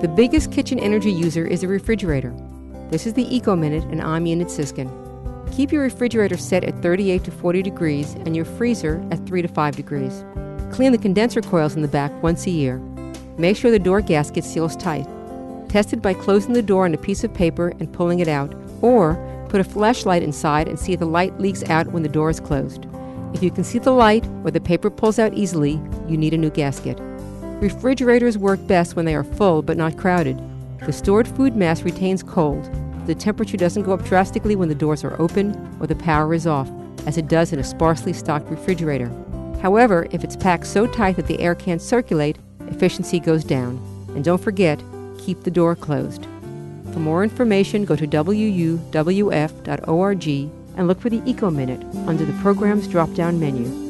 The biggest kitchen energy user is the refrigerator. This is the Eco Minute, and I'm Enid Sisskin. Keep your refrigerator set at 38 to 40 degrees and your freezer at 3 to 5 degrees. Clean the condenser coils in the back once a year. Make sure the door gasket seals tight. Test it by closing the door on a piece of paper and pulling it out, or put a flashlight inside and see if the light leaks out when the door is closed. If you can see the light or the paper pulls out easily, you need a new gasket. Refrigerators work best when they are full but not crowded. The stored food mass retains cold. The temperature doesn't go up drastically when the doors are open or the power is off, as it does in a sparsely stocked refrigerator. However, if it's packed so tight that the air can't circulate, efficiency goes down. And don't forget, keep the door closed. For more information, go to wuwf.org and look for the Eco Minute under the program's drop down menu.